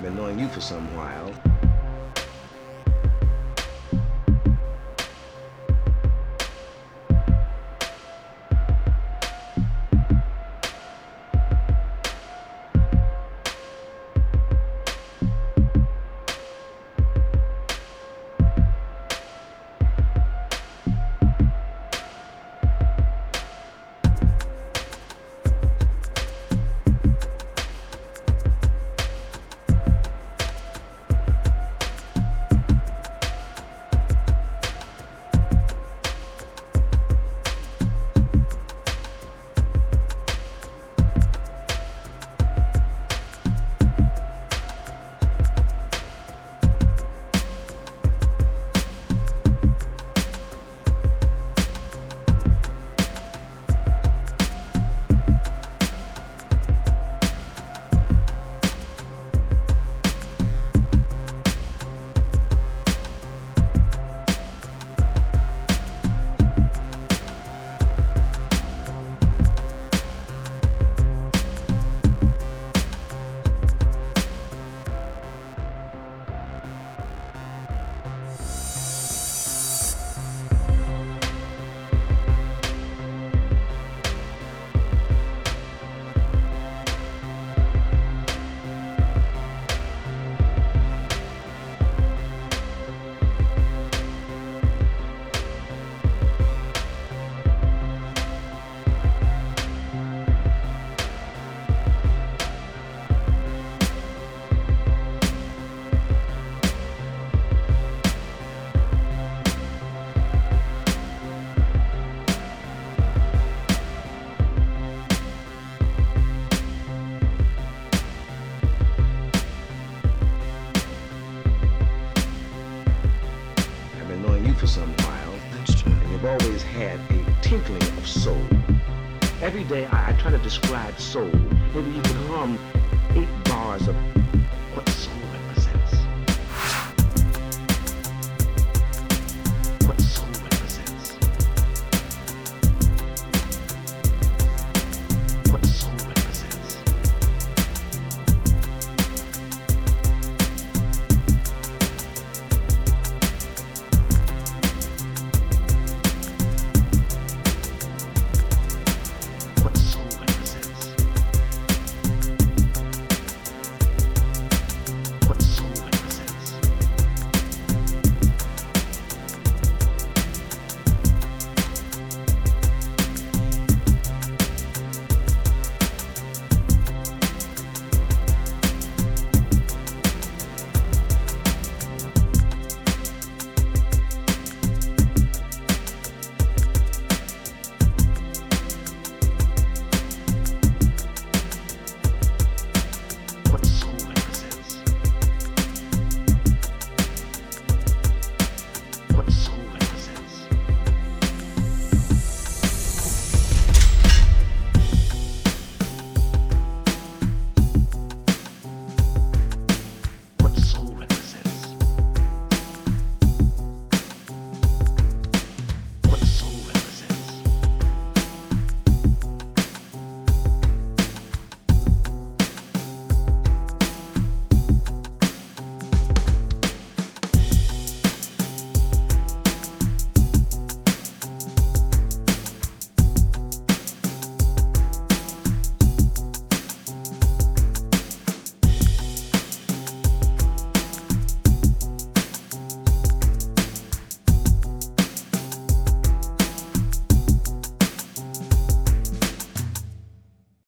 I've been knowing you for some while. Always had a tinkling of soul. Every day I, I try to describe soul. Maybe you could hum eight bars of